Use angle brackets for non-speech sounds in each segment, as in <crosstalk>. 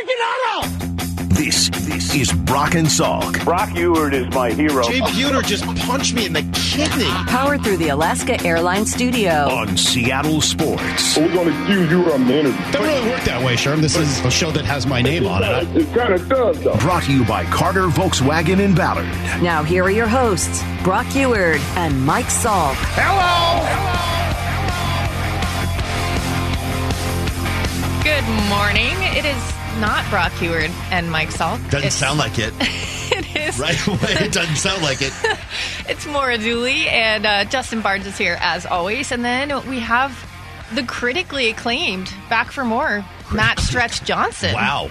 freaking auto! This this is Brock and Salk. Brock Huard is my hero. Jay Buhner just punched me in the kidney. Powered through the Alaska Airlines studio. on Seattle Sports. We're going to accuse you of the interview. Doesn't really work that way, Sherm. This is a show that has my name on it. It kind of does, though. Brought to you by Carter Volkswagen in Ballard. Now here are your hosts, Brock Huard and Mike Salk. Hello! Hello! Good morning. It is not Brock Huard and Mike Salk. Doesn't It's- sound like it. <laughs> it is. Right away, it doesn't sound like it. <laughs> It's Maura Dooley and uh, Justin Barnes is here as always, and then we have the critically acclaimed back for more Matt Stretch Johnson. Wow.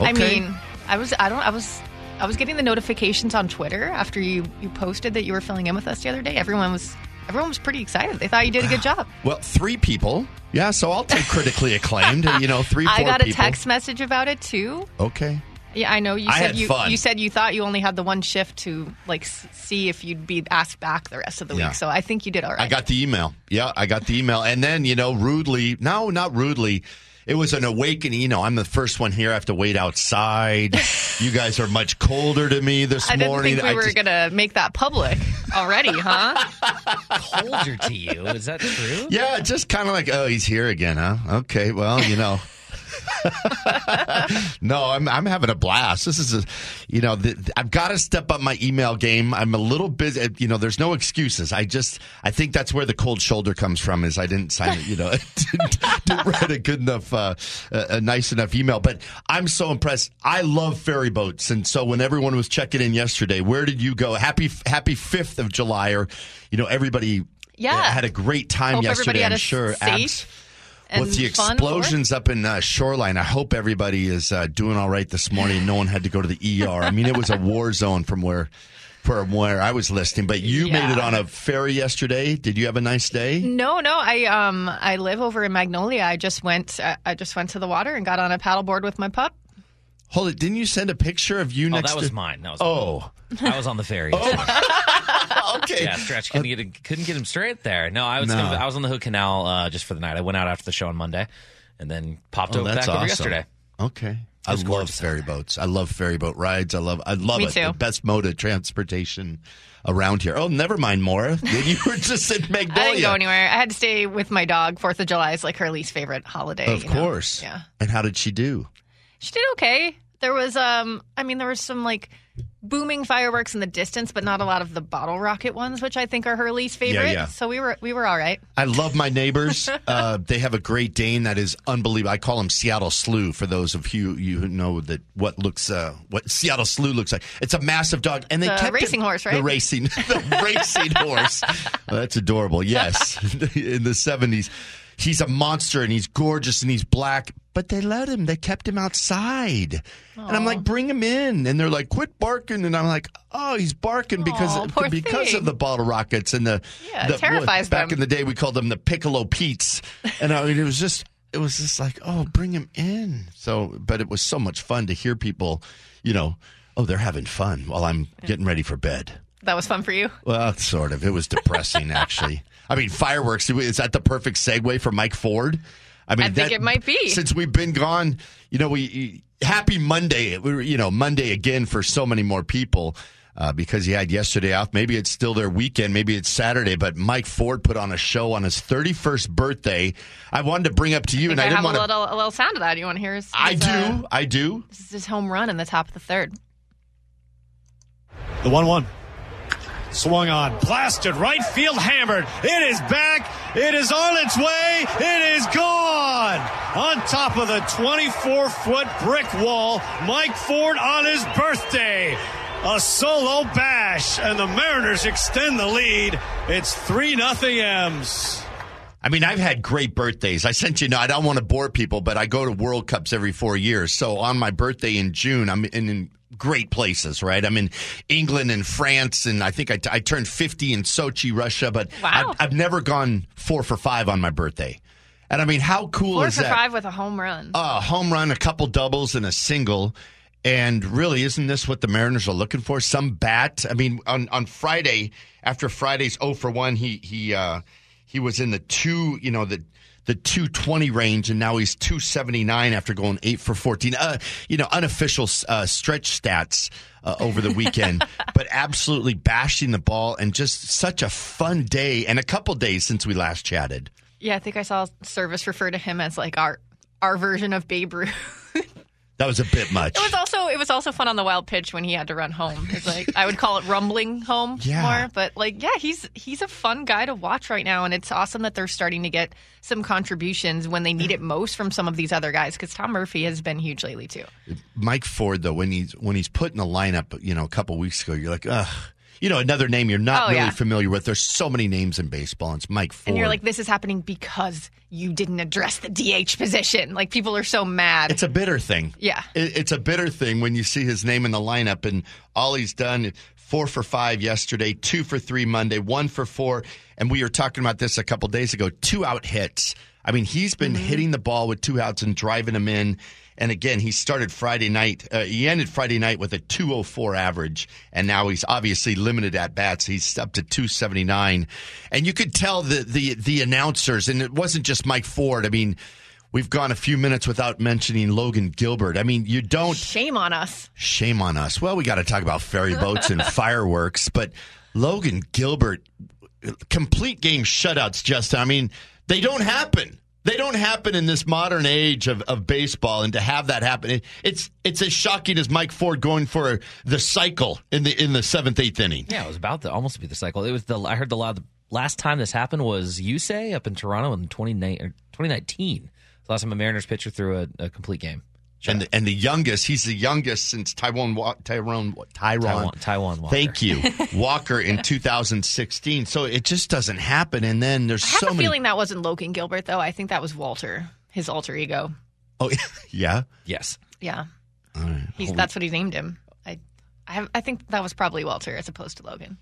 I Okay. mean, I was I don't I was I was getting the notifications on Twitter after you you posted that you were filling in with us the other day. Everyone was everyone was pretty excited. They thought you did a good job. <sighs> well, three people. Yeah, so I'll take critically acclaimed. You know, three, <laughs> I got a people. text message about it too. Okay. Yeah, I know you I said you fun. you said you thought you only had the one shift to like s- see if you'd be asked back the rest of the Yeah. week. So I think you did all right. I got the email. Yeah, I got the email. And then, you know, rudely, no, not rudely. It was an awakening. You know, I'm the first one here. I have to wait outside. <laughs> you guys are much colder to me this I didn't morning. think we I were just- gonna make that public already, huh? <laughs> colder to you. Is that true? Yeah, just kind of like, oh, he's here again, huh? Okay, well, you know. <laughs> no, I'm I'm having a blast. This is a, you know, the, I've got to step up my email game. I'm a little busy. You know, there's no excuses. I just I think that's where the cold shoulder comes from. Is I didn't sign it. You know, <laughs> didn't, didn't write a good enough, uh, a, a nice enough email. But I'm so impressed. I love ferry boats, and so when everyone was checking in yesterday, where did you go? Happy Happy Fifth of July, or you know, everybody. Yeah. uh, had a great time Hope yesterday. I'm sure. safe Abs- with the fun explosions up in uh, Shoreline, I hope everybody is uh, doing all right this morning. No one had to go to the ER. I mean, it was a <laughs> war zone from where from where I was listening. But you Yeah. made it on a ferry yesterday. Did you have a nice day? No, no. I um I live over in Magnolia. I just went uh, I just went to the water and got on a paddleboard with my pup. Hold it. Didn't you send a picture of you Oh, next that was to? mine. That was Oh, I was on the ferry. <laughs> <laughs> okay. Yeah, Stretch couldn't get him, couldn't get him straight there. No, I was No. gonna, I was on the Hood Canal uh, just for the night. I went out after the show on Monday, and then popped Oh, over that's back over yesterday. Okay. I love ferry boats. I love ferry boat rides. I love I love Me it. too. The best mode of transportation around here. Oh, never mind, Maura. <laughs> you were just in Magnolia. I didn't go anywhere. I had to stay with my dog. Fourth of July is like her least favorite holiday. Of you know? course. Yeah. And how did she do? She did okay. There was um I mean there was some like booming fireworks in the distance, but not a lot of the bottle rocket ones, which I think are her least favorite. yeah. So we were we were all right. I love my neighbors. <laughs> uh, they have a Great Dane that is unbelievable. I call him Seattle Slew for those of you you who know that what looks uh, what Seattle Slew looks like. It's a massive dog, and they The kept racing it- horse, right? The racing, <laughs> the racing horse. Well, that's adorable. Yes, <laughs> in the seventies, he's a monster and he's gorgeous and he's black. But they let him. They kept him outside, and I'm like, bring him in. And they're like, quit barking. And I'm like, oh, he's barking because Aw, poor because thing. of the bottle rockets and the Yeah, the, terrifies back them. in the day we called them the piccolo pete's and I mean, it was just it was just like oh bring him in so but it was so much fun to hear people you know oh they're having fun while i'm getting ready for bed That was fun for you. well sort of it was depressing <laughs> actually i mean fireworks is that the perfect segue for mike ford i mean I think that- it might be. since we've been gone you know we happy monday you know monday again for so many more people uh, because he had yesterday off. Maybe it's still their weekend. Maybe it's Saturday. But Mike Ford put on a show on his 31st birthday. I wanted to bring up to you, I and think I, I, didn't have want a to. little a little sound of that. You want to hear? His, I do. uh, I do. this is his home run in the top of the third. The 1 1. Swung on, blasted, right field hammered. It is back. It is on its way. It is gone. On top of the 24 foot brick wall, Mike Ford on his birthday. A solo bash, and the Mariners extend the lead. It's 3 0 M's. I mean, I've had great birthdays. I sent you. No, I don't want to bore people, but I go to World Cups every four years. So on my birthday in June, I'm in, in great places. Right, I'm in England and France, and I think I, I turned 50 in Sochi, Russia. But Wow. I've, I've never gone four for five on my birthday. And I mean, how cool Four is for that? five with a home run. a home run, a couple doubles, and a single. And really, isn't this what the Mariners are looking for? Some bat. I mean, on, on Friday, after Friday's 0 for 1, he he uh, he was in the two, you know, the the 220 range, and now he's 279 after going eight for 14. Uh, you know, unofficial uh, stretch stats uh, over the weekend, <laughs> but absolutely bashing the ball and just such a fun day and a couple days since we last chatted. Yeah, I think I saw Servais refer to him as like our our version of Babe Ruth. That was a bit much. It was also it was also fun on the wild pitch when he had to run home. It's like I would call it rumbling home <laughs> Yeah. more, but like yeah, he's he's a fun guy to watch right now, and it's awesome that they're starting to get some contributions when they need it most from some of these other guys because Tom Murphy has been huge lately too. Mike Ford, though, when he's when he's put in the lineup, you know, a couple weeks ago, you're like, ugh. You know, another name you're not Oh, really yeah. familiar with. There's so many names in baseball. and It's Mike Ford. And you're like, this is happening because you didn't address the DH position. Like people are so mad. It's a bitter thing. Yeah. It- It's a bitter thing when you see his name in the lineup and all he's done four for five yesterday, two for three Monday, one for four. And we were talking about this a couple days ago two out hits. I mean, he's been mm-hmm. hitting the ball with two outs and driving them in. And again, he started Friday night. Uh, he ended Friday night with a 204 average, and now he's obviously limited at bats. He's up to 279, and you could tell the the the announcers, and it wasn't just Mike Ford. I mean, we've gone a few minutes without mentioning Logan Gilbert. I mean, you don't Shame on us. shame on us. Well, we got to talk about ferry boats and <laughs> fireworks, but Logan Gilbert, complete game shutouts. Just, I mean, they don't happen. They don't happen in this modern age of, of baseball, and to have that happen, it, it's it's as shocking as Mike Ford going for the cycle in the in the seventh eighth inning. Yeah, it was about to almost be the cycle. It was the I heard the, the last time this happened was Yusei up in Toronto in 29 or 2019. The last time a Mariners pitcher threw a, a complete game. And the, and the youngest, he's the youngest since Taijuan Wa- Tyrone Tyron Taijuan, Taijuan Walker. Thank you, <laughs> Walker in 2016. So it just doesn't happen. And then there's so many. I have so a many. feeling that wasn't Logan Gilbert though. I think that was Walter, his alter ego. oh <laughs> yeah. Yes. Yeah, he's that's what he's named him. I, I have, I think that was probably Walter as opposed to Logan.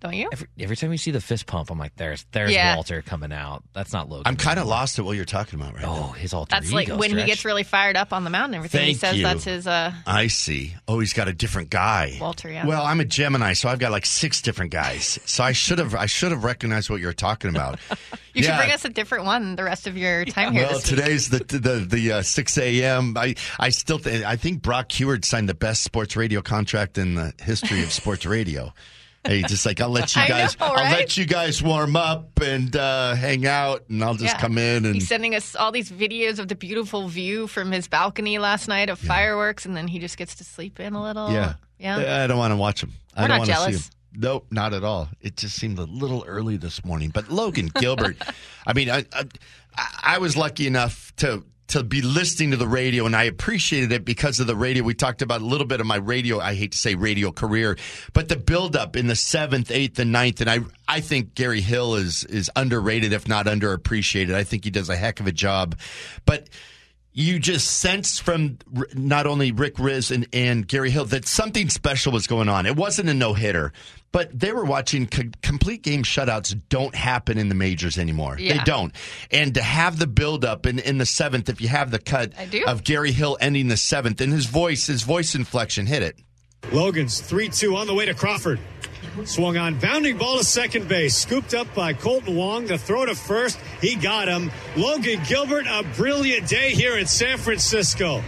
Don't you? Every, every time you see the fist pump, I'm like, there's there's Yeah. Walter coming out. That's not Logan. I'm kind of lost at what you're talking about right now. Oh, his alter That's like ego when he gets really fired up on the mountain and everything. he says you. that's his uh, I see. Oh, he's got a different guy. Walter. Yeah. Well, I'm a Gemini, so I've got like six different guys. So I should have I should have recognized what you're talking about. <laughs> you should bring us a different one the rest of your time here. Well, this week. today's the the the uh, six a.m. I I still th- I think Brock Huard signed the best sports radio contract in the history of sports radio. Hey, just like I'll let you <laughs> guys, know, I'll let you guys warm up and uh, hang out, and I'll just Yeah. come in and He's sending us all these videos of the beautiful view from his balcony last night of fireworks, and then he just gets to sleep in a little. Yeah. Yeah. I don't want to watch him. I We're don't not want to see jealous. him. Nope, not at all. It just seemed a little early this morning. But Logan <laughs> Gilbert, I mean, I, I I was lucky enough to to be listening to the radio, and I appreciated it because of the radio. We talked about a little bit of my radio. I hate to say radio career, but the buildup in the seventh, eighth, and ninth, and I I think Gary Hill is is underrated, if not underappreciated. I think he does a heck of a job, but you just sensed from not only Rick Rizzs and, and Gary Hill that something special was going on. It wasn't a no hitter, but they were watching co- complete game shutouts don't happen in the majors anymore. They don't. And to have the buildup in, in the seventh, if you have the cut of Gary Hill ending the seventh, and his voice, his voice inflection hit it. Logan's 3 2 on the way to Crawford. Swung on, bounding ball to second base. Scooped up by Kolten Wong. The throw to first. He got him. Logan Gilbert, a brilliant day here in San Francisco.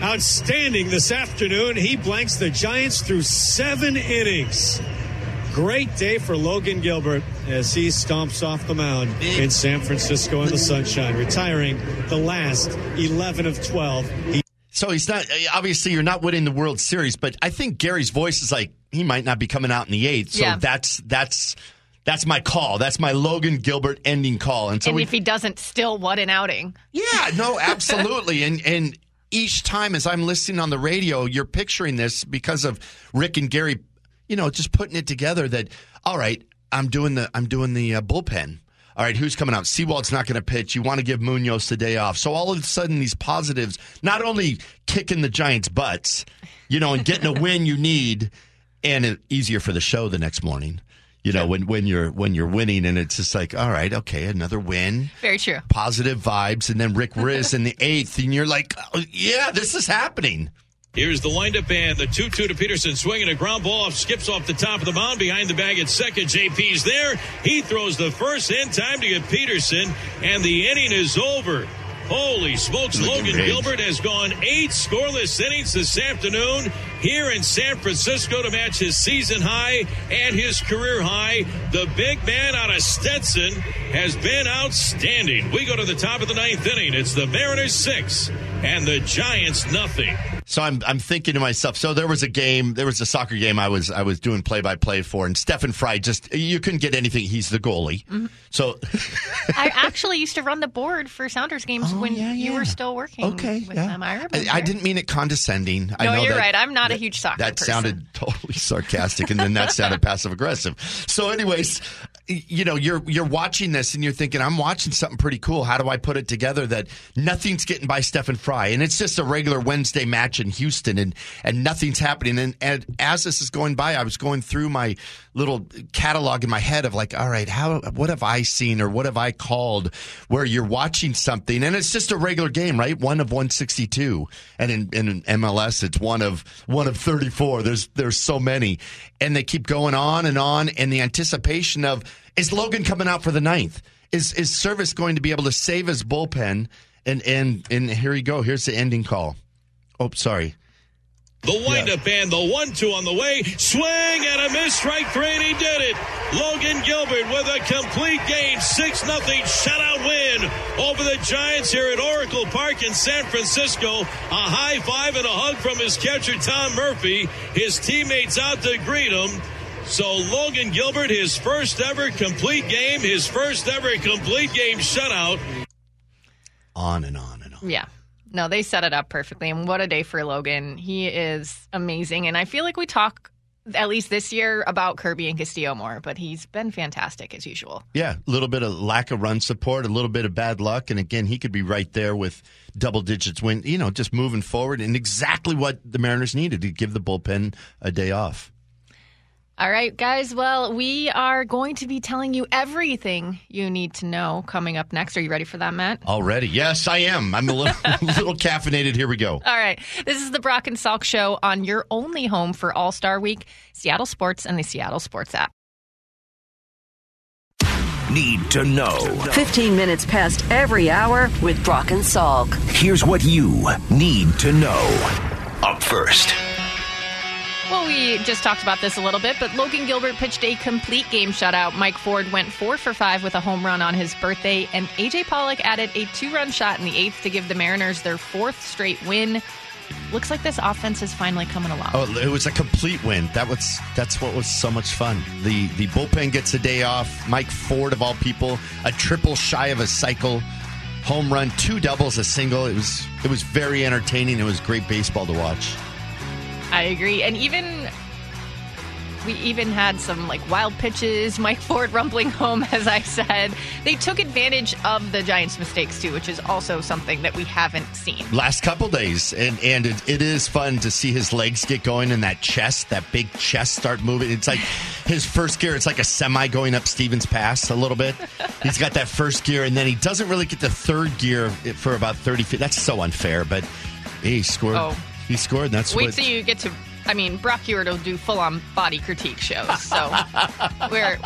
Outstanding this afternoon. He blanks the Giants through seven innings. Great day for Logan Gilbert as he stomps off the mound in San Francisco in the sunshine, retiring the last 11 of 12. He So he's not obviously you're not winning the World Series, but I think Gary's voice is like he might not be coming out in the eighth. So Yeah. that's that's that's my call. That's my Logan Gilbert ending call. And so and we, if he doesn't, still what an outing. Yeah, no, <laughs> absolutely. and and each time as I'm listening on the radio, you're picturing this because of Rick and Gary, you know, just putting it together that all right, I'm doing the I'm doing the uh, bullpen. All right, who's coming out? Sewald's not going to pitch. You want to give Munoz the day off. So all of a sudden, these positives, not only kicking the Giants' butts, you know, and getting a win you need, and it, easier for the show the next morning. You know, when when you're when you're winning, and it's just like, all right, okay, another win Very true. positive vibes, and then Rick Rizzs in the eighth, and you're like, oh, yeah, this is happening. Here's the windup and the 2 2 to Peterson swinging a ground ball off, skips off the top of the mound behind the bag at second. JP's there. He throws the first in time to get Peterson, and the inning is over. Holy smokes, Logan. Gilbert has gone eight scoreless innings this afternoon here in San Francisco to match his season high and his career high. The big man out of Stetson has been outstanding. We go to the top of the ninth inning. It's the Mariners six and the Giants nothing. So I'm I'm thinking to myself. So there was a game, there was a soccer game I was I was doing play by play for, and Stefan Frei just you couldn't get anything. He's the goalie, Mm-hmm. so <laughs> I actually used to run the board for Sounders games when Oh, yeah, you were still working okay, with yeah. them. I remember. I, didn't mean it condescending. I No, know you're that- right. I'm not a that- huge soccer That person. sounded totally sarcastic, and then that sounded passive aggressive. So, anyways, you know, you're you're watching this and you're thinking, I'm watching something pretty cool. How do I put it together that nothing's getting by Stefan Frei, and it's just a regular Wednesday match in Houston, and and nothing's happening. And, and as this is going by, I was going through my little catalog in my head of like, all right, how what have I seen or what have I called where you're watching something and it's just a regular game, right? One of 162, and in, in MLS it's one of one of 34. There's there's so many, and they keep going on and on, and the anticipation of is Logan coming out for the ninth? Is is Servais going to be able to save his bullpen? And and and here you go. Here's the ending call. Oh, sorry. The windup and the one two on the way. Swing and a miss. Strike three, and he did it. Logan Gilbert with a complete game. 6 nothing shutout win over the Giants here at Oracle Park in San Francisco. A high five and a hug from his catcher, Tom Murphy. His teammates out to greet him. So Logan Gilbert, his first ever complete game, his first ever complete game shutout. On and on and on. Yeah. No, they set it up perfectly. And what a day for Logan. He is amazing. And I feel like we talk, at least this year, about Kirby and Castillo more, but he's been fantastic as usual. Yeah, a little bit of lack of run support, a little bit of bad luck, and again, he could be right there with double digits win. You know, just moving forward, and exactly what the Mariners needed to give the bullpen a day off. All right, guys. Well, we are going to be telling you everything you need to know coming up next. Are you ready for that, Matt? Already, yes, I am. I'm a little, <laughs> <laughs> little caffeinated. Here we go. All right. This is the Brock and Salk Show on your only home for All Star Week, Seattle Sports, and the Seattle Sports app. Need to know. 15 minutes past every hour with Brock and Salk. Here's what you need to know. Up first. Well, we just talked about this a little bit, but Logan Gilbert pitched a complete game shutout. Mike Ford went four for five with a home run on his birthday, and AJ Pollock added a two run shot in the eighth to give the Mariners their fourth straight win. Looks like this offense is finally coming along. Oh, it was a complete win. That was that's what was so much fun. The the bullpen gets a day off. Mike Ford of all people, a triple shy of a cycle, home run, two doubles, a single. It was it was very entertaining. It was great baseball to watch. I agree. And even we even had some like wild pitches, <laughs> Mike Ford rumbling home, as I said. They took advantage of the Giants' mistakes too, which is also something that we haven't seen. last couple days and and it, it is fun to see his legs get going and that chest that big chest start moving it's like his first gear it's like a semi going up stevens pass a little bit he's got that first gear and then he doesn't really get the third gear for about 30 feet that's so unfair but he scored Oh. He scored and that's Wait what till you get to. I mean, Brock Huard will do full on body critique shows, so we're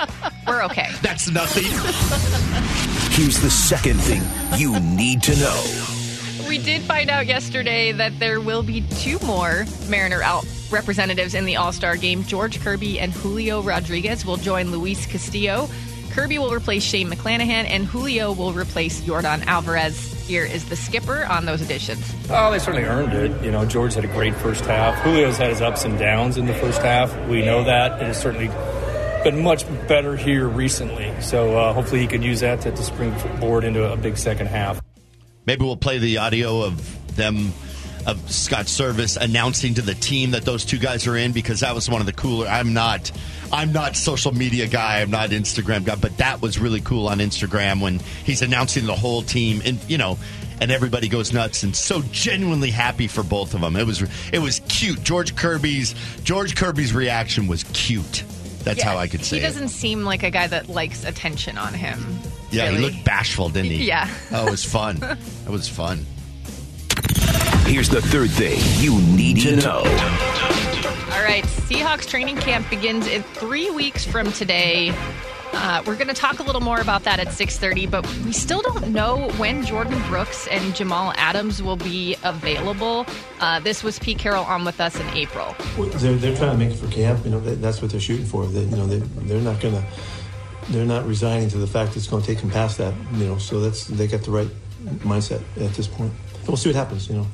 we're okay. that's nothing <laughs> Here's the second thing you need to know. We did find out yesterday that there will be two more Mariner out representatives in the All Star game. George Kirby and Julio Rodriguez will join Luis Castillo. Kirby will replace Shane McClanahan, and Julio will replace Yordan Alvarez. Here is the skipper on those additions. Oh, they certainly earned it. You know, George had a great first half. Julio's had his ups and downs in the first half. We know that. It has certainly been much better here recently. So uh, hopefully he can use that to, to springboard into a big second half. Maybe we'll play the audio of them of Scott Servais announcing to the team that those two guys are in because that was one of the cooler. I'm not I'm not social media guy, I'm not Instagram guy, but that was really cool on Instagram when he's announcing the whole team and you know and everybody goes nuts and so genuinely happy for both of them. It was it was cute. George Kirby's George Kirby's reaction was cute. That's how I could say He doesn't seem like a guy that likes attention on him. Yeah, he looked bashful, didn't he? Yeah. Oh, it was fun. <laughs> it was fun. Here's the third thing you need to know. All right, Seahawks training camp begins in three weeks from today. Uh, we're going to talk a little more about that at 6.30 but we still don't know when jordyn brooks and jamal adams will be available uh, this was pete carroll on with us in april Well, They're, they're trying to make it for camp. You know, that, that's what they're shooting for. They, you know, they, they're not going to, they're not resigning to the fact it's going to take them past that. You know, so that's they got the right mindset at this point. We'll see what happens. You know.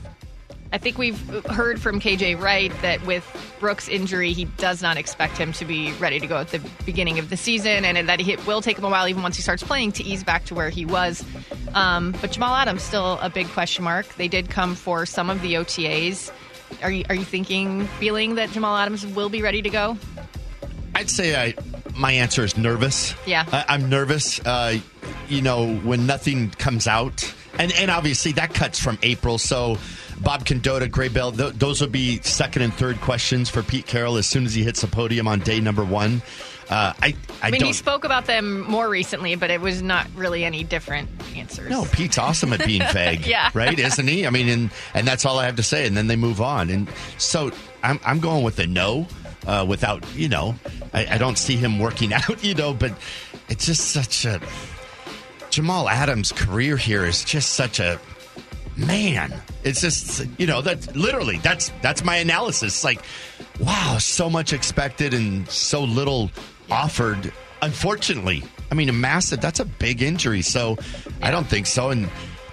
I think we've heard from KJ Wright that with Brooks' injury, he does not expect him to be ready to go at the beginning of the season, and that it will take him a while, even once he starts playing, to ease back to where he was. Um, but Jamal Adams still a big question mark. They did come for some of the OTAs. Are you are you thinking, feeling that Jamal Adams will be ready to go? I'd say I, my answer is nervous. Yeah. I, I'm nervous. Uh, you know, when nothing comes out, and and obviously that cuts from April. So Bob Condotta, Gregg Bell, th- those will be second and third questions for Pete Carroll as soon as he hits the podium on day number one. Uh, I, I, I mean, don't. he spoke about them more recently, but it was not really any different answers. No, Pete's awesome at being <laughs> vague. Yeah. Right, isn't he? I mean, and and that's all I have to say. And then they move on. And so I'm I'm going with a no. Uh, without you know, I, I don't see him working <laughs> out. You know, but it's just such a Jamal Adams' career here is just such a man. It's just you know that literally that's that's my analysis. Like, wow, so much expected and so little offered. Unfortunately, I mean, a massive. That's a big injury. So I don't think so. And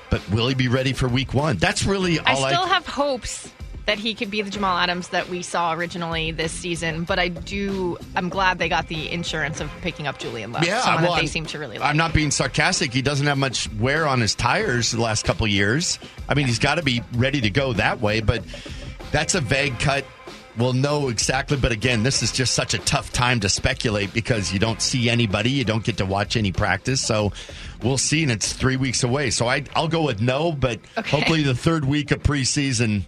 but will he be ready for Week One? That's really I all I. still have hopes that he could be the Jamal Adams that we saw originally this season, but I do. I'm glad they got the insurance of picking up Julian Love. yeah, someone well, that they I'm- seem to really like. I'm not being sarcastic. He doesn't have much wear on his tires the last couple years. I mean, he's got to be ready to go that way, but that's a vague cut. We'll know exactly, but again, this is just such a tough time to speculate because you don't see anybody, you don't get to watch any practice. So we'll see, and it's three weeks away. So I, I'll go with no, but Okay. hopefully the third week of preseason,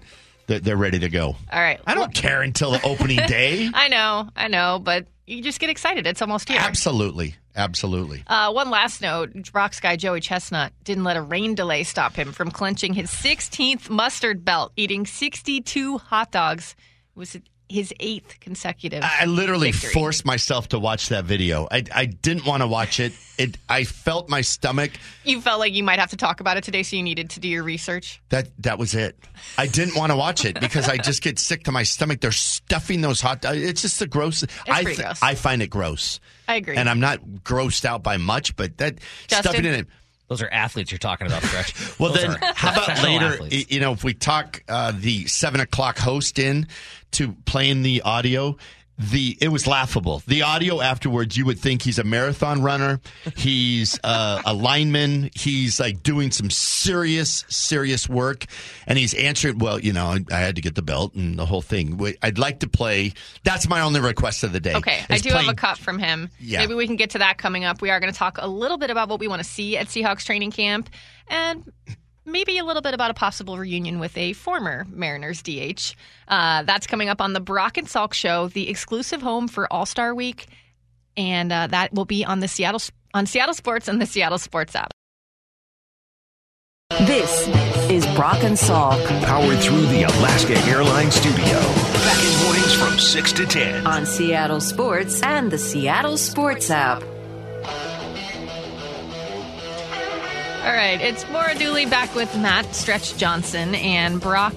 they're, they're ready to go. All right. I don't care until the opening <laughs> day. I know, I know, but you just get excited. It's almost here. Absolutely, absolutely. Uh, one last note Brock's guy Joey Chestnut didn't let a rain delay stop him from clinching his 16th mustard belt, eating 62 hot dogs. It was his eighth consecutive. I literally victory. forced myself to watch that video. I, I didn't want to watch it. It I felt my stomach. You felt like you might have to talk about it today, so you needed to do your research. That that was it. I didn't want to watch it because I just get sick to my stomach. They're stuffing those hot. It's just the gross. I pretty gross. I find it gross. I agree. And I'm not grossed out by much, but that Justin? stuffing in it. Those are athletes you're talking about, Stretch. <laughs> Well, Those then, how about later? athletes. You know, if we talk uh, the seven o'clock host in to playing the audio, the it was laughable. The audio afterwards, you would think he's a marathon runner, he's uh, a lineman, he's like doing some serious, serious work, and he's answering. Well, you know, I, I had to get the belt and the whole thing. I'd like to play. That's my only request of the day. Okay, I do have a cut from him. Yeah. Maybe we can get to that coming up. We are going to talk a little bit about what we want to see at Seahawks training camp and maybe a little bit about a possible reunion with a former Mariners DH. Uh, that's coming up on the Brock and Salk Show, the exclusive home for All Star Week, and uh, that will be on the Seattle on Seattle Sports and the Seattle Sports app. This is Brock and Salk Powered through the Alaska Airlines studio. Back in mornings from 6 to 10. on Seattle Sports and the Seattle Sports app. All right, it's Maura Dooley back with Matt Stretch Johnson, and Brock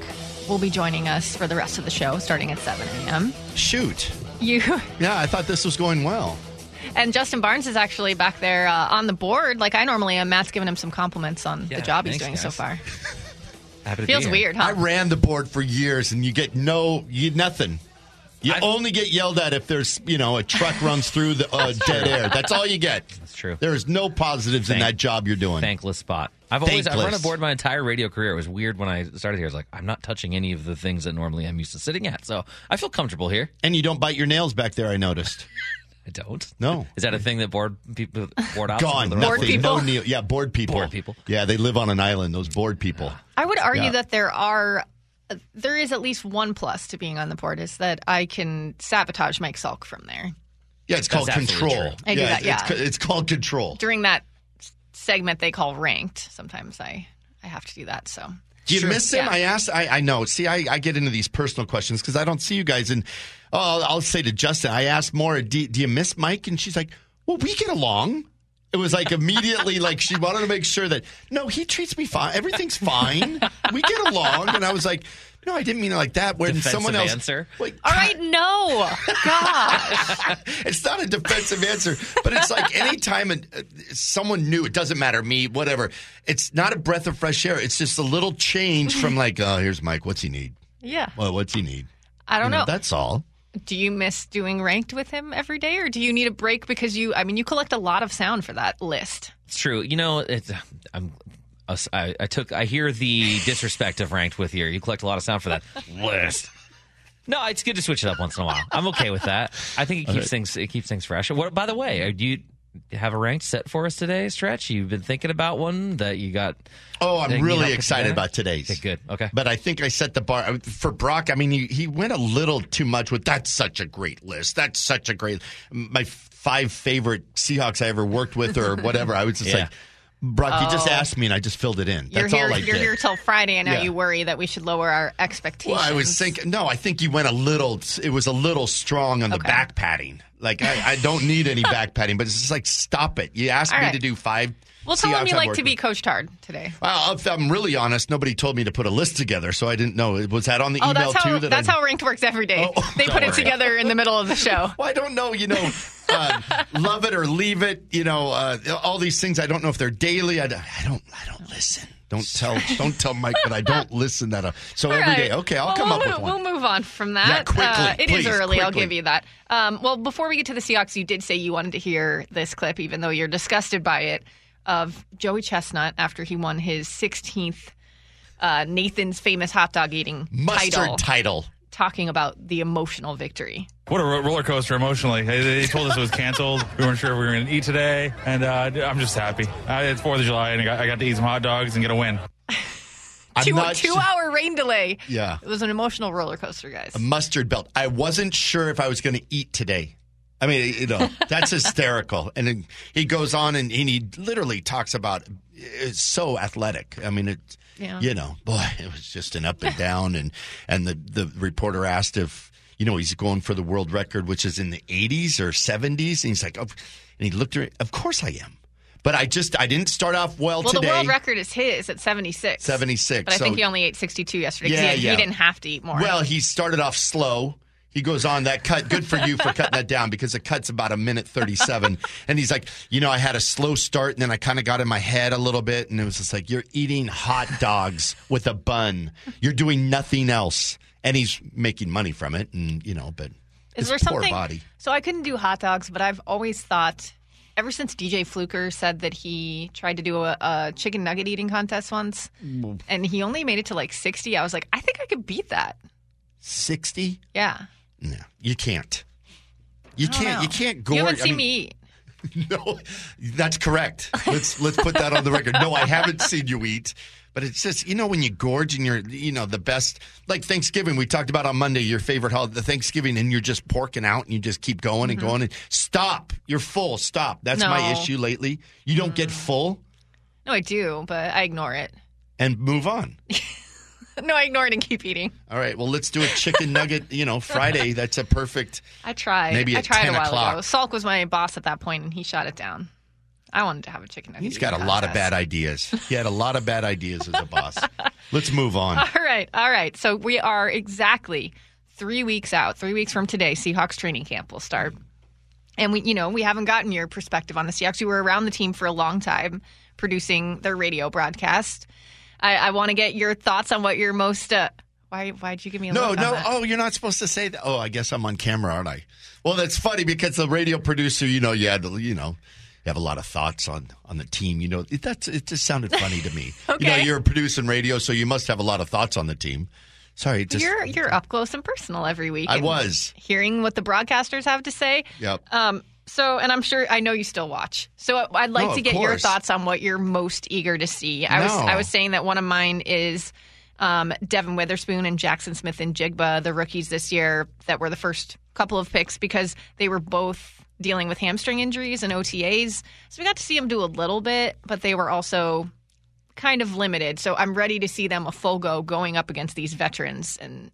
will be joining us for the rest of the show starting at 7 a.m. Shoot. You <laughs> Yeah, I thought this was going well. and Justin Barnes is actually back there uh, on the board, like I normally am. Matt's giving him some compliments on Yeah, the job he's thanks, doing so far. <laughs> Happy to be Feels here. weird, I ran the board for years, and you get no, you nothing. You only get yelled at if there's, you know, a truck <laughs> runs through the uh, dead air. That's all you get. That's true. There is no positives in that job you're doing. Thankless spot. I've always I've run a board my entire radio career. It was weird when I started here. I was like, I'm not touching any of the things that normally I'm used to sitting at. So I feel comfortable here. And you don't bite your nails back there. I noticed. <laughs> I don't. No. Is that a thing that board people board ops? Gone. the Nothing. of people? No kneel. Yeah, bored people. Bored people. Yeah, they live on an island. Those bored people. I would argue Yeah. that there are. There is at least one plus to being on the board is that I can sabotage Mike Salk from there. Yeah, it's called absolutely control. true. I do yeah, that, it's- yeah. It's, it's called control. During that segment they call ranked, sometimes I I have to do that. So Do you True. miss him? Yeah. I asked. I, I know. See, I, I get into these personal questions because I don't see you guys. And oh, I'll, I'll say to Justin, I asked Maura, do, do you miss Mike? And she's like, well, we get along. It was like immediately like she wanted to make sure that no, he treats me fine. Everything's fine. We get along. And I was like, no, I didn't mean it like that. When Defensive someone else, answer. Like, All right, no. Gosh. <laughs> it's not a defensive answer, but it's like anytime an, uh, someone new, it doesn't matter me, whatever. It's not a breath of fresh air. It's just a little change from like, oh, here's Mike. What's he need? Yeah. Well, what's he need? I don't You know. That's all. Do you miss doing ranked with him every day, or do you need a break because you? I mean, you collect a lot of sound for that list. It's true. You know, it's, I'm. I, I took. I hear the disrespect of ranked with you. You collect a lot of sound for that <laughs> list. No, it's good to switch it up once in a while. I'm okay with that. I think it keeps things. It keeps things fresh. What? By the way, do you have a ranked set for us today, Stretch? You've been thinking about one that you got. Oh, I'm really excited together? about today's. Okay, good. Okay. But I think I set the bar for Brock. I mean, he, he went a little too much with that's such a great list. That's such a great. My five favorite Seahawks I ever worked with or <laughs> whatever. I was just Yeah. like, Brock, you just Oh. asked me and I just filled it in. You're That's here. all I you're did. here till Friday, and now Yeah. you worry that we should lower our expectations. Well, I was thinking. No, I think you went a little. It was a little strong on the back padding. Like I, I don't need any <laughs> back padding, but it's just like stop it. You asked All me right. to do five. Well, tell Seahawks you like to be coached hard today. Well, if I'm really honest, nobody told me to put a list together, so I didn't know. It was that on the Oh, email that's how too? That that's I, how ranked works every day. Oh, they put it together in the middle of the show. <laughs> Well, I don't know. You know, uh, love it or leave it. You know, uh, all these things. I don't know if they're daily. I, I don't. I don't listen. Don't <laughs> tell. Don't tell Mike that I don't listen. That uh, so every day. Okay, I'll Well, come we'll up move, with one. We'll move on from that. Yeah, quickly, Uh, it is please, early. I'll give you that. Um, well, before we get to the Seahawks, you did say you wanted to hear this clip, even though you're disgusted by it, of Joey Chestnut after he won his 16th uh, Nathan's famous hot dog eating Mustard title, title. Talking about the emotional victory. What a ro- roller coaster emotionally. They, they told us it was canceled. We weren't sure if we were going to eat today, and uh, I'm just happy. Uh, it's Fourth of July, and I got, I got to eat some hot dogs and get a win. <laughs> I'm two not two su- hour rain delay. Yeah. It was an emotional roller coaster, guys. a mustard belt. I wasn't sure if I was going to eat today. I mean, you know, that's hysterical. And then he goes on and, and he literally talks about it's so athletic. I mean, it, Yeah. you know, boy, it was just an up and <laughs> down. And and the the reporter asked if you know he's going for the world record, which is in the 80s or 70s, and he's like, oh, and he looked at, of course I am. But I just I didn't start off well, well, today. the world record is his at 76. 76. But I think he only ate 62 yesterday. Yeah, he, yeah. he didn't have to eat more. Well, he started off slow. He goes on that cut. Good for you for cutting that down because the cut's about a minute 37. and he's like, you know, I had a slow start and then I kind of got in my head a little bit. And it was just like, you're eating hot dogs with a bun. You're doing nothing else. And he's making money from it. And, you know, but Is there poor something? body. So I couldn't do hot dogs, but I've always thought, ever since DJ Fluker said that he tried to do a, a chicken nugget eating contest once, and he only made it to like 60, I was like, I think I could beat that. 60? Yeah. No, you can't. You I can't. know. You can't go. You haven't seen me <laughs> eat. No, that's correct. Let's let's put that on the record. No, I haven't seen you eat, but it's just you know when you gorge and you're you know the best like Thanksgiving we talked about on Monday your favorite holiday the Thanksgiving and you're just porking out and you just keep going and mm-hmm. going and stop you're full stop that's my issue lately you don't get mm. full No, I do, but I ignore it. and move on <laughs> <laughs> No, I ignore it and keep eating. all right well let's do a chicken nugget you know Friday <laughs> that's a perfect I tried. Maybe I tried 10 a while o'clock. ago. Salk was my boss at that point, and he shot it down. I wanted to have a chicken nugget. he's got a eating lot of bad ideas he had a lot of bad ideas as a boss <laughs> let's move on All right, all right. So we are exactly three weeks out. Three weeks from today, Seahawks training camp will start. And we, you know, we haven't gotten your perspective on the Seahawks. You were around the team for a long time, producing their radio broadcast. I, I want to get your thoughts on what you're most. Uh, why? Why'd you give me a No, no. Oh, you're not supposed to say that. Oh, I guess I'm on camera, aren't I? Well, that's funny because the radio producer, you know, you had, to- you know, you have a lot of thoughts on on the team. You know, it, that's it. Just sounded funny to me. <laughs> You know, you're producing radio, so you must have a lot of thoughts on the team. Sorry, just you're you're up close and personal every week. I was. hearing what the broadcasters have to say. Yep. Um. So, and I'm sure I know you still watch. So, I'd like No, to of get your thoughts on what you're most eager to see. I was I was saying that one of mine is um, Devin Witherspoon and Jaxon Smith-Njigba, the rookies this year that were the first couple of picks because they were both dealing with hamstring injuries and OTAs. So we got to see them do a little bit, but they were also kind of limited. So I'm ready to see them a full go going up against these veterans. And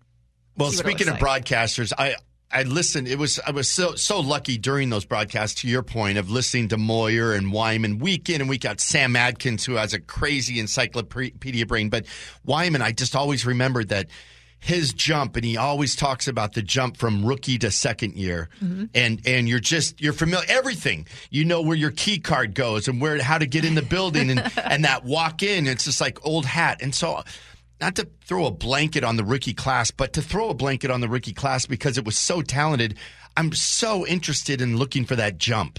Well, see what it speaking of like. broadcasters, I I listened. It was I was so so lucky during those broadcasts. To your point of listening to Moyer and Wyman week in and week out. Sam Adkins, who has a crazy encyclopedia brain, but Wyman, I just always remembered that his jump, and he always talks about the jump from rookie to second year, mm-hmm. and and you're just you're familiar everything. You know where your key card goes and where how to get in the building and <laughs> and that walk in. It's just like old hat, and so not to throw a blanket on the rookie class, but to throw a blanket on the rookie class because it was so talented. I'm so interested in looking for that jump.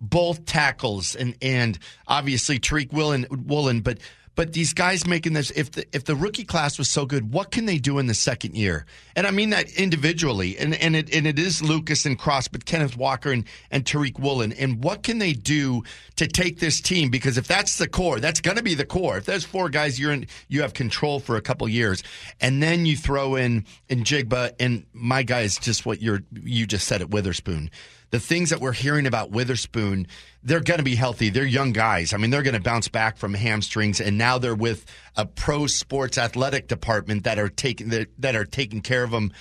Both tackles and and obviously Tariq Woolen, Woolen but but these guys making this if the if the rookie class was so good, what can they do in the second year? And I mean that individually. And and it and it is Lucas and Cross, but Kenneth Walker and, and Tariq Woolen. And what can they do to take this team? Because if that's the core, that's gonna be the core. If there's four guys you're in you have control for a couple years, and then you throw in in Jigba and my guy is just what you're you just said at Witherspoon the things that we're hearing about Witherspoon, they're going to be healthy. They're young guys. I mean, they're going to bounce back from hamstrings, and now they're with a pro sports athletic department that are taking that, that are taking care of them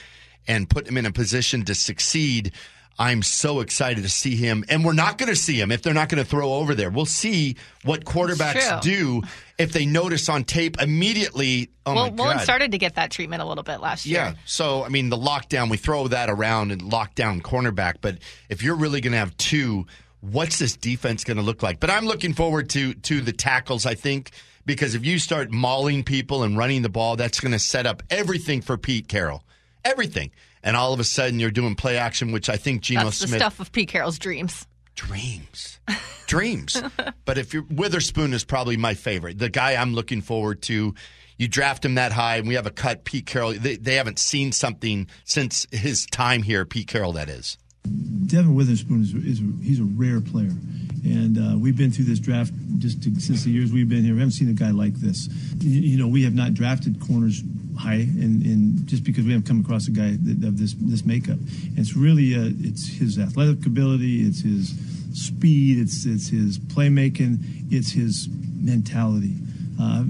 and putting them in a position to succeed. I'm so excited to see him, and we're not going to see him if they're not going to throw over there. We'll see what quarterbacks do if they notice on tape immediately. Oh well, my started to get that treatment a little bit last year. Yeah. So, I mean, the lockdown, we throw that around and lockdown cornerback. But if you're really going to have two, what's this defense going to look like? But I'm looking forward to to the tackles, I think, because if you start mauling people and running the ball, that's going to set up everything for Pete Carroll. Everything. And all of a sudden, you're doing play action, which I think Geno That's the Smith stuff of Pete Carroll's dreams. dreams. <laughs> Dreams. <laughs> But if you're witherspoon is probably my favorite. The guy i'm looking forward to you draft him that high and we have a cut pete carroll. They, they haven't seen something since his time here pete carroll that is Devin Witherspoon is, is he's a rare player, and uh, we've been through this draft just to, since the years we've been here. We haven't seen a guy like this. You, you know, we have not drafted corners high, and, and just because we haven't come across a guy that, of this this makeup, and it's really uh, it's his athletic ability, it's his speed, it's it's his playmaking, it's his mentality. Uh,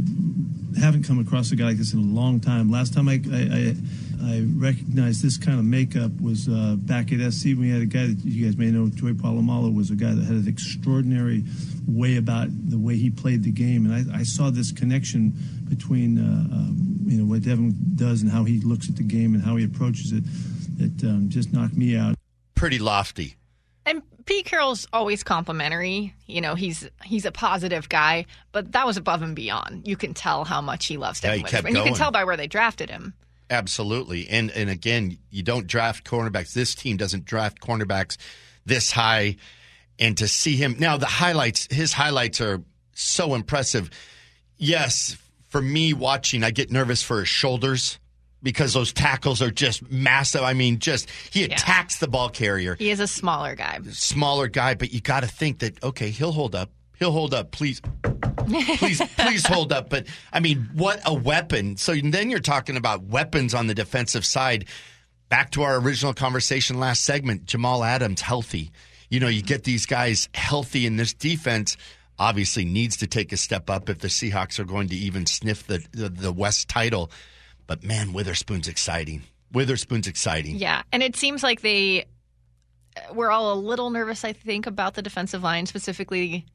haven't come across a guy like this in a long time. Last time I, I, I, I recognized this kind of makeup was uh, back at SC. We had a guy that you guys may know, Troy Polamalu, was a guy that had an extraordinary way about the way he played the game, and I, I saw this connection between uh, um, you know what Devin does and how he looks at the game and how he approaches it. That um, just knocked me out. pretty lofty And Pete Carroll's always complimentary. You know, he's he's a positive guy, but that was above and beyond. You can tell how much he loves Yeah, Devin he kept Witherspoon. And you can tell by where they drafted him. Absolutely. And and again, you don't draft cornerbacks. This team doesn't draft cornerbacks this high. And to see him now, the highlights, his highlights are so impressive. Yes, for me watching, I get nervous for his shoulders because those tackles are just massive. I mean, just he attacks the ball carrier. He is a smaller guy. Smaller guy, but you got to think that okay, he'll hold up. He'll hold up. Please, please, please hold up. But I mean, what a weapon! So then you're talking about weapons on the defensive side. Back to our original conversation last segment. Jamal Adams healthy. You know, you get these guys healthy, and this defense obviously needs to take a step up if the Seahawks are going to even sniff the the, the West title. But man, Witherspoon's exciting. Witherspoon's exciting. Yeah, and it seems like they we're all a little nervous. I think about the defensive line, specifically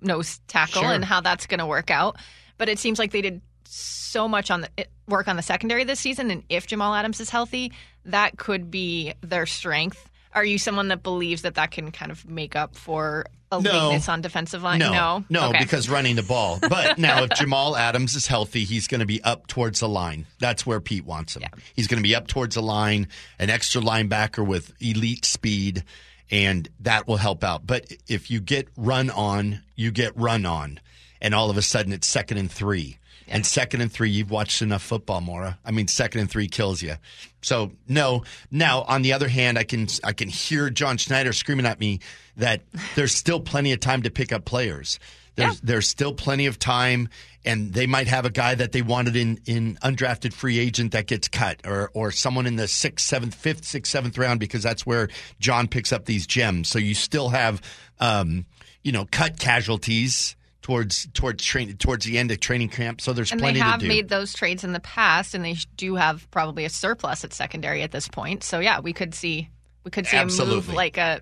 nose tackle, Sure. and how that's going to work out. But it seems like they did so much on the work on the secondary this season, and if Jamal Adams is healthy, that could be their strength. Are you someone that believes that that can kind of make up for a No. weakness on defensive line? No, no, no, Okay. because running the ball. But now, if Jamal Adams is healthy, he's going to be up towards the line. That's where Pete wants him. He's going to be up towards the line, an extra linebacker with elite speed, and that will help out. But if you get run on, you get run on, and all of a sudden it's second and three. And second and three, you've watched enough football, Maura. I mean, second and three kills you. So no. Now, on the other hand, I can I can hear John Schneider screaming at me that there's still plenty of time to pick up players. There's there's still plenty of time, and they might have a guy that they wanted in in undrafted free agent that gets cut, or or someone in the sixth, seventh, fifth, sixth, seventh round because that's where John picks up these gems. So you still have, um, you know, cut casualties towards towards train towards the end of training camp. So there's and they have made those trades in the past, and they do have probably a surplus at secondary at this point. So yeah, we could see we could see a move like a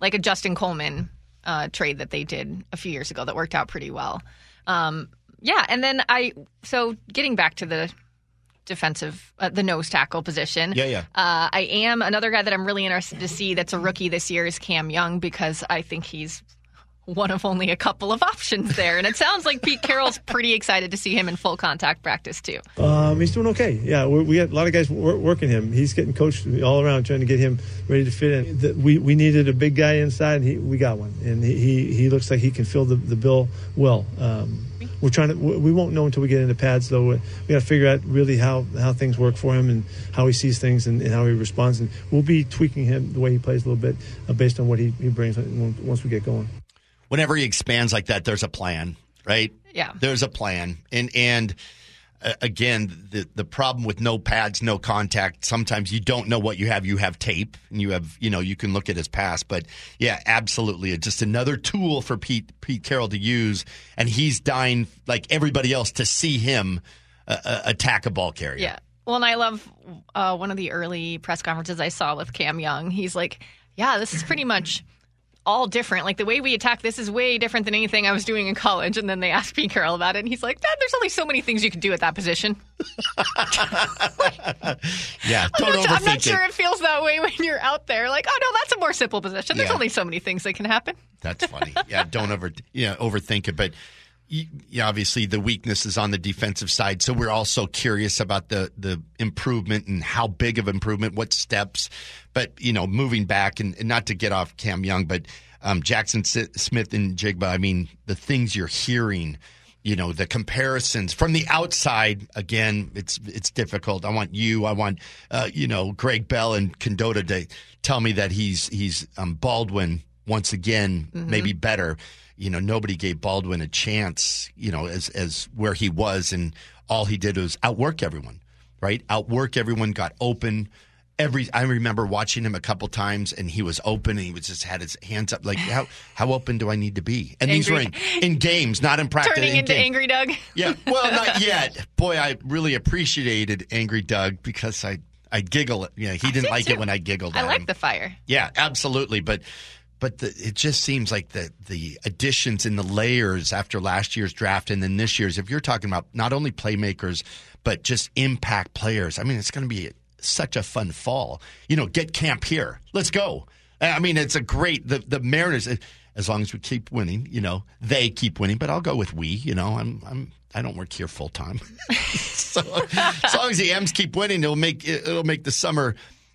like a Justin Coleman uh, trade that they did a few years ago that worked out pretty well. Um, yeah, and then I so getting back to the defensive uh, the nose tackle position. Yeah, yeah. Uh, I am another guy that I'm really interested to see that's a rookie this year is Cam Young because I think he's one of only a couple of options there. And it sounds like Pete Carroll's pretty excited to see him in full contact practice too. Um, he's doing okay. Yeah, we, got a lot of guys wor- working him. He's getting coached all around, trying to get him ready to fit in. The, we, we needed a big guy inside, he, we got one, and he, he, he looks like he can fill the, the bill well. Um, we're trying to. We we won't know until we get into pads, though. We got to figure out really how, how things work for him and how he sees things and, and how he responds. And we'll be tweaking him the way he plays a little bit uh, based on what he, he brings once we get going. Whenever he expands like that, there's a plan, right? Yeah. There's a plan, and and uh, again, the the problem with no pads, no contact. Sometimes you don't know what you have. You have tape, and you have you know you can look at his past. But yeah, absolutely, it's just another tool for Pete Pete Carroll to use, and he's dying like everybody else to see him uh, uh, attack a ball carrier. Yeah. Well, and I love uh, one of the early press conferences I saw with Cam Young. He's like, yeah, this is pretty much all different. Like the way we attack this is way different than anything I was doing in college. And then they asked Pete Carroll about it, and he's like, Dad, there's only so many things you can do at that position. <laughs> Yeah, I'm don't I'm not sure it. it feels that way when you're out there. Like, oh no, that's a more simple position. There's Yeah. only so many things that can happen. That's funny. Yeah, don't over you know, overthink it. But yeah, obviously the weakness is on the defensive side. So we're also curious about the the improvement and how big of improvement, what steps. But you know, moving back and, and not to get off Cam Young, but um, Jaxon Si- Smith-Njigba. I mean, the things you're hearing. You know the comparisons from the outside. Again, it's it's difficult. I want you. I want uh, you know Gregg Bell and Condotta to tell me that he's he's um, Baldwin once again, maybe better. You know, nobody gave Baldwin a chance, you know, as as where he was and all he did was outwork everyone, right? Outwork everyone, got open. Every I remember watching him a couple times and he was open and he was just had his hands up like how how open do I need to be? And these were in, in games, not in practice. Turning in into games. Angry Doug. Yeah, well, not <laughs> yet. Boy, I really appreciated Angry Doug because I I giggle. It. Yeah, he didn't did like it when I giggled. I like him. the fire. Yeah, absolutely. But but the, it just seems like the the additions in the layers after last year's draft and then this year's. If you're talking about not only playmakers but just impact players, I mean, it's going to be such a fun fall. You know, get camp here. Let's go. I mean, it's a great the the Mariners. Eh, as long as we keep winning, you know, they keep winning. But I'll go with we. You know, I'm I'm I don't work here full time. <laughs> so as long as the M's keep winning, it'll make it'll make the summer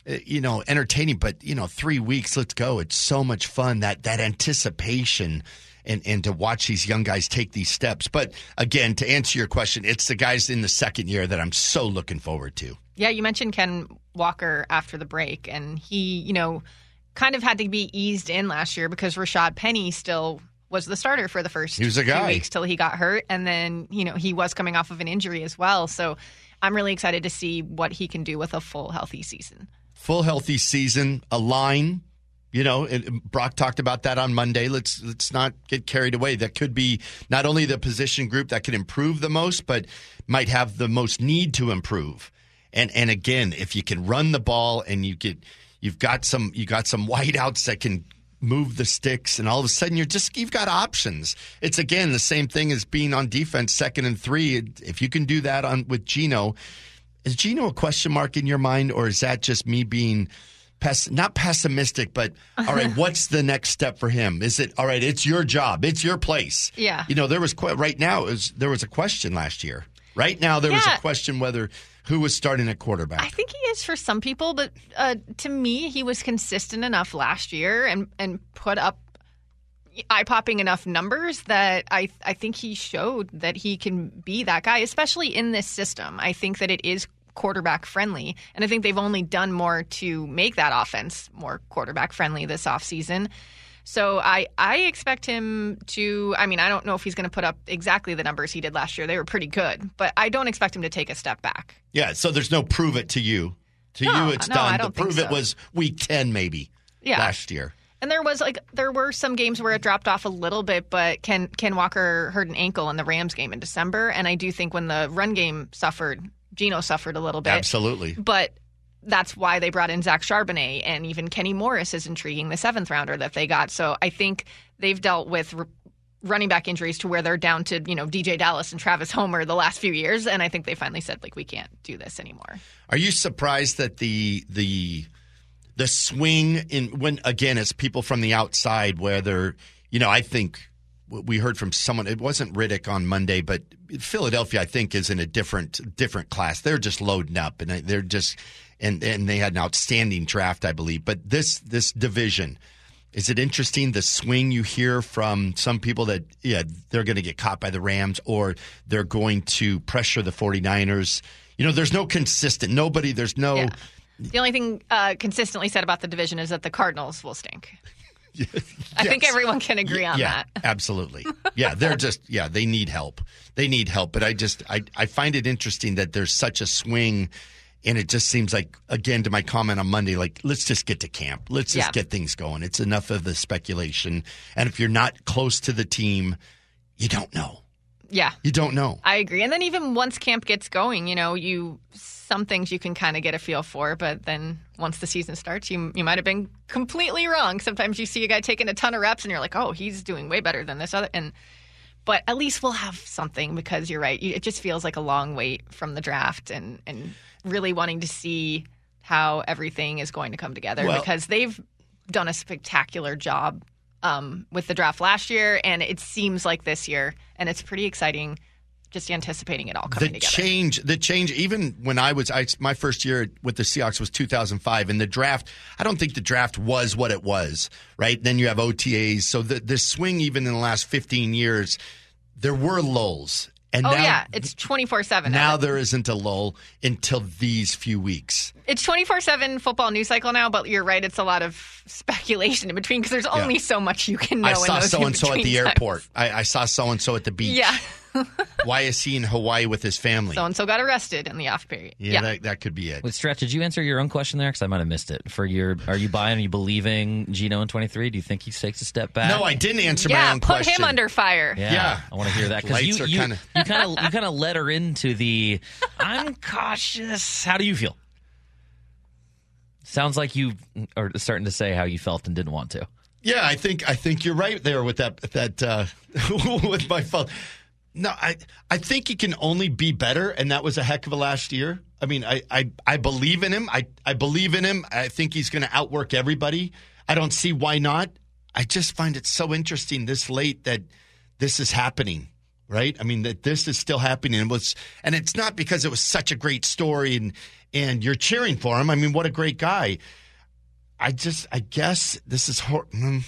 Uh, you know, entertaining, but you know, three weeks, let's go. It's so much fun that that anticipation and and to watch these young guys take these steps. But again, to answer your question, it's the guys in the second year that I'm so looking forward to. Yeah, you mentioned Ken Walker after the break, and he, you know, kind of had to be eased in last year because Rashaad Penny still was the starter for the first He was a guy. weeks till he got hurt, and then you know he was coming off of an injury as well. So I'm really excited to see what he can do with a full healthy season. Full healthy season, a line. You know, Brock talked about that on Monday. Let's let's not get carried away. That could be not only the position group that could improve the most, but might have the most need to improve. And and again, if you can run the ball and you get you've got some you got some <laughs> wideouts that can move the sticks and all of a sudden you're just you've got options. It's again the same thing as being on defense second and 3. If you can do that on with Gino, is Gino a question mark in your mind or is that just me being pes- not pessimistic but <laughs> all right, what's the next step for him? Is it all right, it's your job, it's your place. Yeah. You know, there was que- right now is there was a question last year. Right now there was a question whether who was starting at quarterback. I think he is for some people, but uh, to me, he was consistent enough last year and and put up eye popping enough numbers that I I think he showed that he can be that guy, especially in this system. I think that it is quarterback friendly, and I think they've only done more to make that offense more quarterback friendly this offseason. So I I expect him to. I mean, I don't know if he's going to put up exactly the numbers he did last year. They were pretty good, but I don't expect him to take a step back. Yeah, so there's no prove it to you. To No, you, it's no, done. The prove think it was week ten, maybe Yeah. last year. And there was like there were some games where it dropped off a little bit, but Ken Ken Walker hurt an ankle in the Rams game in December, and I do think when the run game suffered, Gino suffered a little bit. Absolutely. But that's why they brought in Zach Charbonnet and even Kenny Morris is intriguing, the seventh rounder that they got. So I think they've dealt with r- running back injuries to where they're down to you know DJ Dallas and Travis Homer the last few years, and I think they finally said like we can't do this anymore. Are you surprised that the the the swing in when again it's people from the outside where they're you know I think we heard from someone it wasn't Riddick on Monday but Philadelphia I think is in a different different class. They're just loading up and they're just and and they had an outstanding draft I believe. But this this division is it interesting the swing you hear from some people that yeah they're going to get caught by the Rams or they're going to pressure the 49ers you know there's no consistent nobody there's no Yeah. The only thing uh, consistently said about the division is that the Cardinals will stink. <laughs> I think everyone can agree on yeah, that. <laughs> absolutely. Yeah, they're just yeah, they need help. They need help, but I just I I find it interesting that there's such a swing and it just seems like again to my comment on Monday like let's just get to camp. Let's just Yeah. get things going. It's enough of the speculation. And if you're not close to the team, you don't know. Yeah. You don't know. I agree. And then even once camp gets going, you know, you some things you can kind of get a feel for, but then once the season starts, you you might have been completely wrong. Sometimes you see a guy taking a ton of reps and you're like, "Oh, he's doing way better than this other." And but at least we'll have something because you're right. It just feels like a long wait from the draft and and really wanting to see how everything is going to come together Well- because they've done a spectacular job um, with the draft last year, and it seems like this year, and it's pretty exciting. Just anticipating it all the coming together. change the change even when i was I, my first year with the seahawks was 2005 and the draft i don't think the draft was what it was right then you have otas so the, the swing even in the last 15 years there were lulls and oh now yeah, it's twenty four seven. now there isn't a lull until these few weeks It's twenty four seven football news cycle now, but you're right. It's a lot of speculation in between because there's only so much you can know. i saw so and so at the airport I, I saw so and so at the beach Yeah, <laughs> why is he in hawaii with his family so and so got arrested in the off period. yeah, That, that could be it With Stretch, did you answer your own question there? Because I might have missed it. For your, are you buying? Are you believing Gino in twenty three? Do you think he takes a step back? no i didn't answer my yeah. own Put question Put him under fire. Yeah, Yeah. I want to hear that because Lights you are you kinda- <laughs> you kind of you kind of led her into the. I'm cautious. How do you feel? Sounds like you are starting to say how you felt and didn't want to. Yeah, I think I think you're right there with that that uh, <laughs> with my phone. No, I I think he can only be better, and that was a heck of a last year. I mean, I I, I believe in him. I, I believe in him. I think he's going to outwork everybody. I don't see why not. I just find it so interesting this late that this is happening. Right? I mean that this is still happening. It was, and it's not because it was such a great story and and you're cheering for him. I mean, what a great guy. I just, I guess this is hor- mm,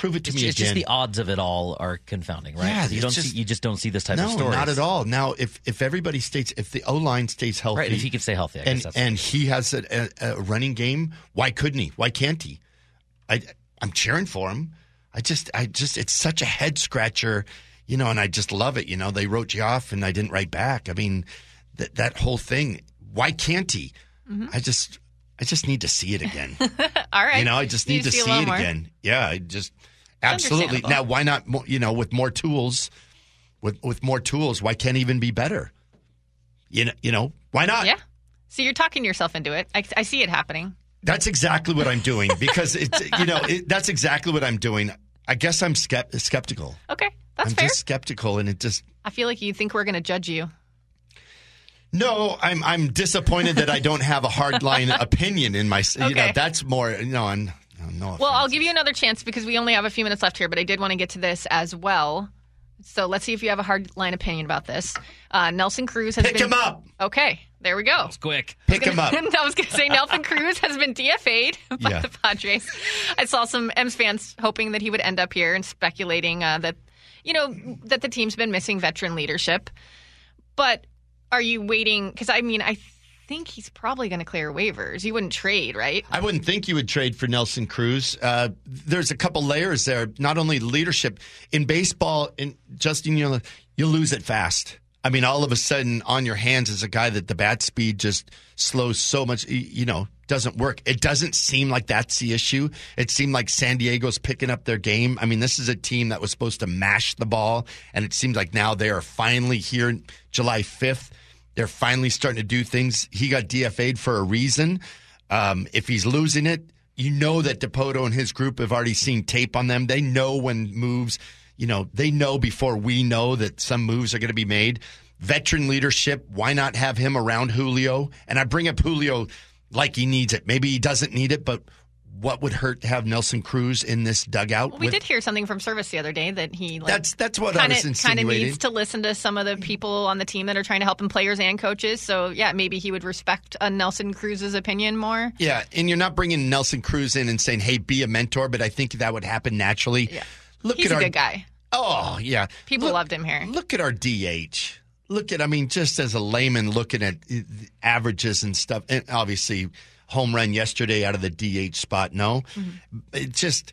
prove it to It's, me it's again. just the odds of it all are confounding, right? Yeah, 'Cause you don't just- see you just don't see this type no, of story. No, not at all. Now, if if everybody stays, if the O line stays healthy, Right, if he can stay healthy, I and that's- and he has a, a, a running game, why couldn't he? Why can't he? I I'm cheering for him. I just I just it's such a head scratcher, you know, and I just love it. You know, they wrote you off, and I didn't write back. I mean, that that whole thing. Why can't he? Mm-hmm. I just I just need to see it again. <laughs> All right. You know, I just need to a see it more. again. Yeah, I just absolutely. Now, why not? You know, with more tools, with with more tools, why can't even be better? You know, you know, why not? Yeah. So you're talking yourself into it. I, I see it happening. That's exactly what I'm doing because it's you know it, that's exactly what I'm doing. I guess I'm skept- skeptical. Okay, that's I'm fair. just skeptical, and it just I feel like you think we're going to judge you. no. I'm I'm disappointed that I don't have a hardline <laughs> opinion in my. You know, Okay. that's more. You know, I'm. No, Well, I'll give you another chance because we only have a few minutes left here, but I did want to get to this as well. So let's see if you have a hard line opinion about this. Uh, Nelson Cruz has pick been him up. Okay, there we go. It's quick. Pick him up. <laughs> I was going to say Nelson <laughs> Cruz has been DFA'd <laughs> by Yeah. the Padres. I saw some M's fans hoping that he would end up here and speculating uh, that, you know, that the team's been missing veteran leadership. But are you waiting? Because I mean, I think he's probably going to clear waivers. You wouldn't trade, right? I wouldn't think you would trade for Nelson Cruz. Uh, there's a couple layers there. Not only leadership in baseball, in Justin, you know, you lose it fast. I mean, all of a sudden, on your hands is a guy that the bat speed just slows so much. You know, doesn't work. It doesn't seem like that's the issue. It seemed like San Diego's picking up their game. I mean, this is a team that was supposed to mash the ball, and it seems like now they are finally here July 5th. They're finally starting to do things. He got DFA'd for a reason. Um, if he's losing it, you know that Dipoto and his group have already seen tape on them. They know when moves, you know, they know before we know that some moves are going to be made. Veteran leadership, why not have him around Julio? And I bring up Julio like he needs it. Maybe he doesn't need it, but what would hurt to have Nelson Cruz in this dugout? Well, we with- did hear something from Servais the other day that he like, That's- that's what kinda, was Kind of needs to listen to some of the people on the team that are trying to help him, players and coaches. So yeah, maybe he would respect uh, Nelson Cruz's opinion more. Yeah, and you're not bringing Nelson Cruz in and saying, "Hey, be a mentor," but I think that would happen naturally. Yeah, Look he's at a our good guy. Oh, yeah. People Look- loved him here. Look at our DH. Look at, I mean, just as a layman looking at averages and stuff, and obviously home run yesterday out of the DH spot. No, Mm-hmm. it just,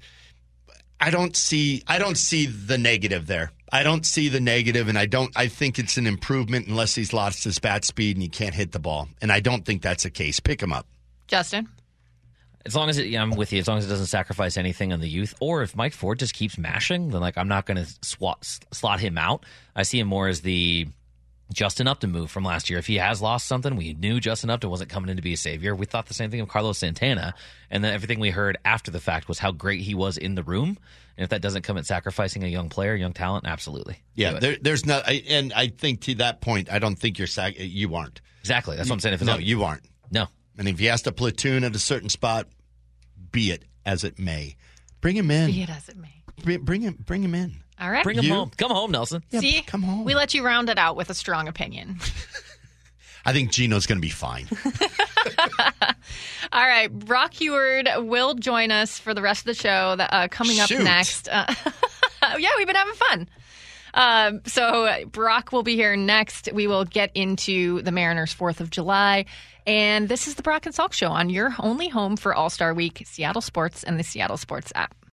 I don't see, I don't see the negative there. I don't see the negative, and I don't. I think it's an improvement unless he's lost his bat speed and he can't hit the ball, and I don't think that's the case. Pick him up. Justin, As long as it, yeah, I'm with you. As long as it doesn't sacrifice anything on the youth, or if Mike Ford just keeps mashing, then like I'm not going to swat slot him out. I see him more as the Justin Upton move from last year. If he has lost something, we knew Justin Upton wasn't coming in to be a savior. We thought the same thing of Carlos Santana, and then everything we heard after the fact was how great he was in the room. And if that doesn't come at sacrificing a young player, young talent, absolutely. Yeah, there, there's not, I, and I think to that point, I don't think you're sac- you aren't. exactly. That's what I'm saying. If it's no, not, you aren't. no, And if he has to platoon at a certain spot, be it as it may, bring him in. be it as it may. Bring, bring him, bring him in. All right. bring him You- home. Come home, Nelson. See, come home. We let you round it out with a strong opinion. <laughs> I think Gino's going to be fine. <laughs> <laughs> All right, Brock Huard will join us for the rest of the show. That, uh, coming up Shoot. next. Uh, yeah, we've been having fun. Um, so Brock will be here next. We will get into the Mariners' Fourth of July, and this is the Brock and Salk Show on your only home for All Star Week, Seattle Sports, and the Seattle Sports app.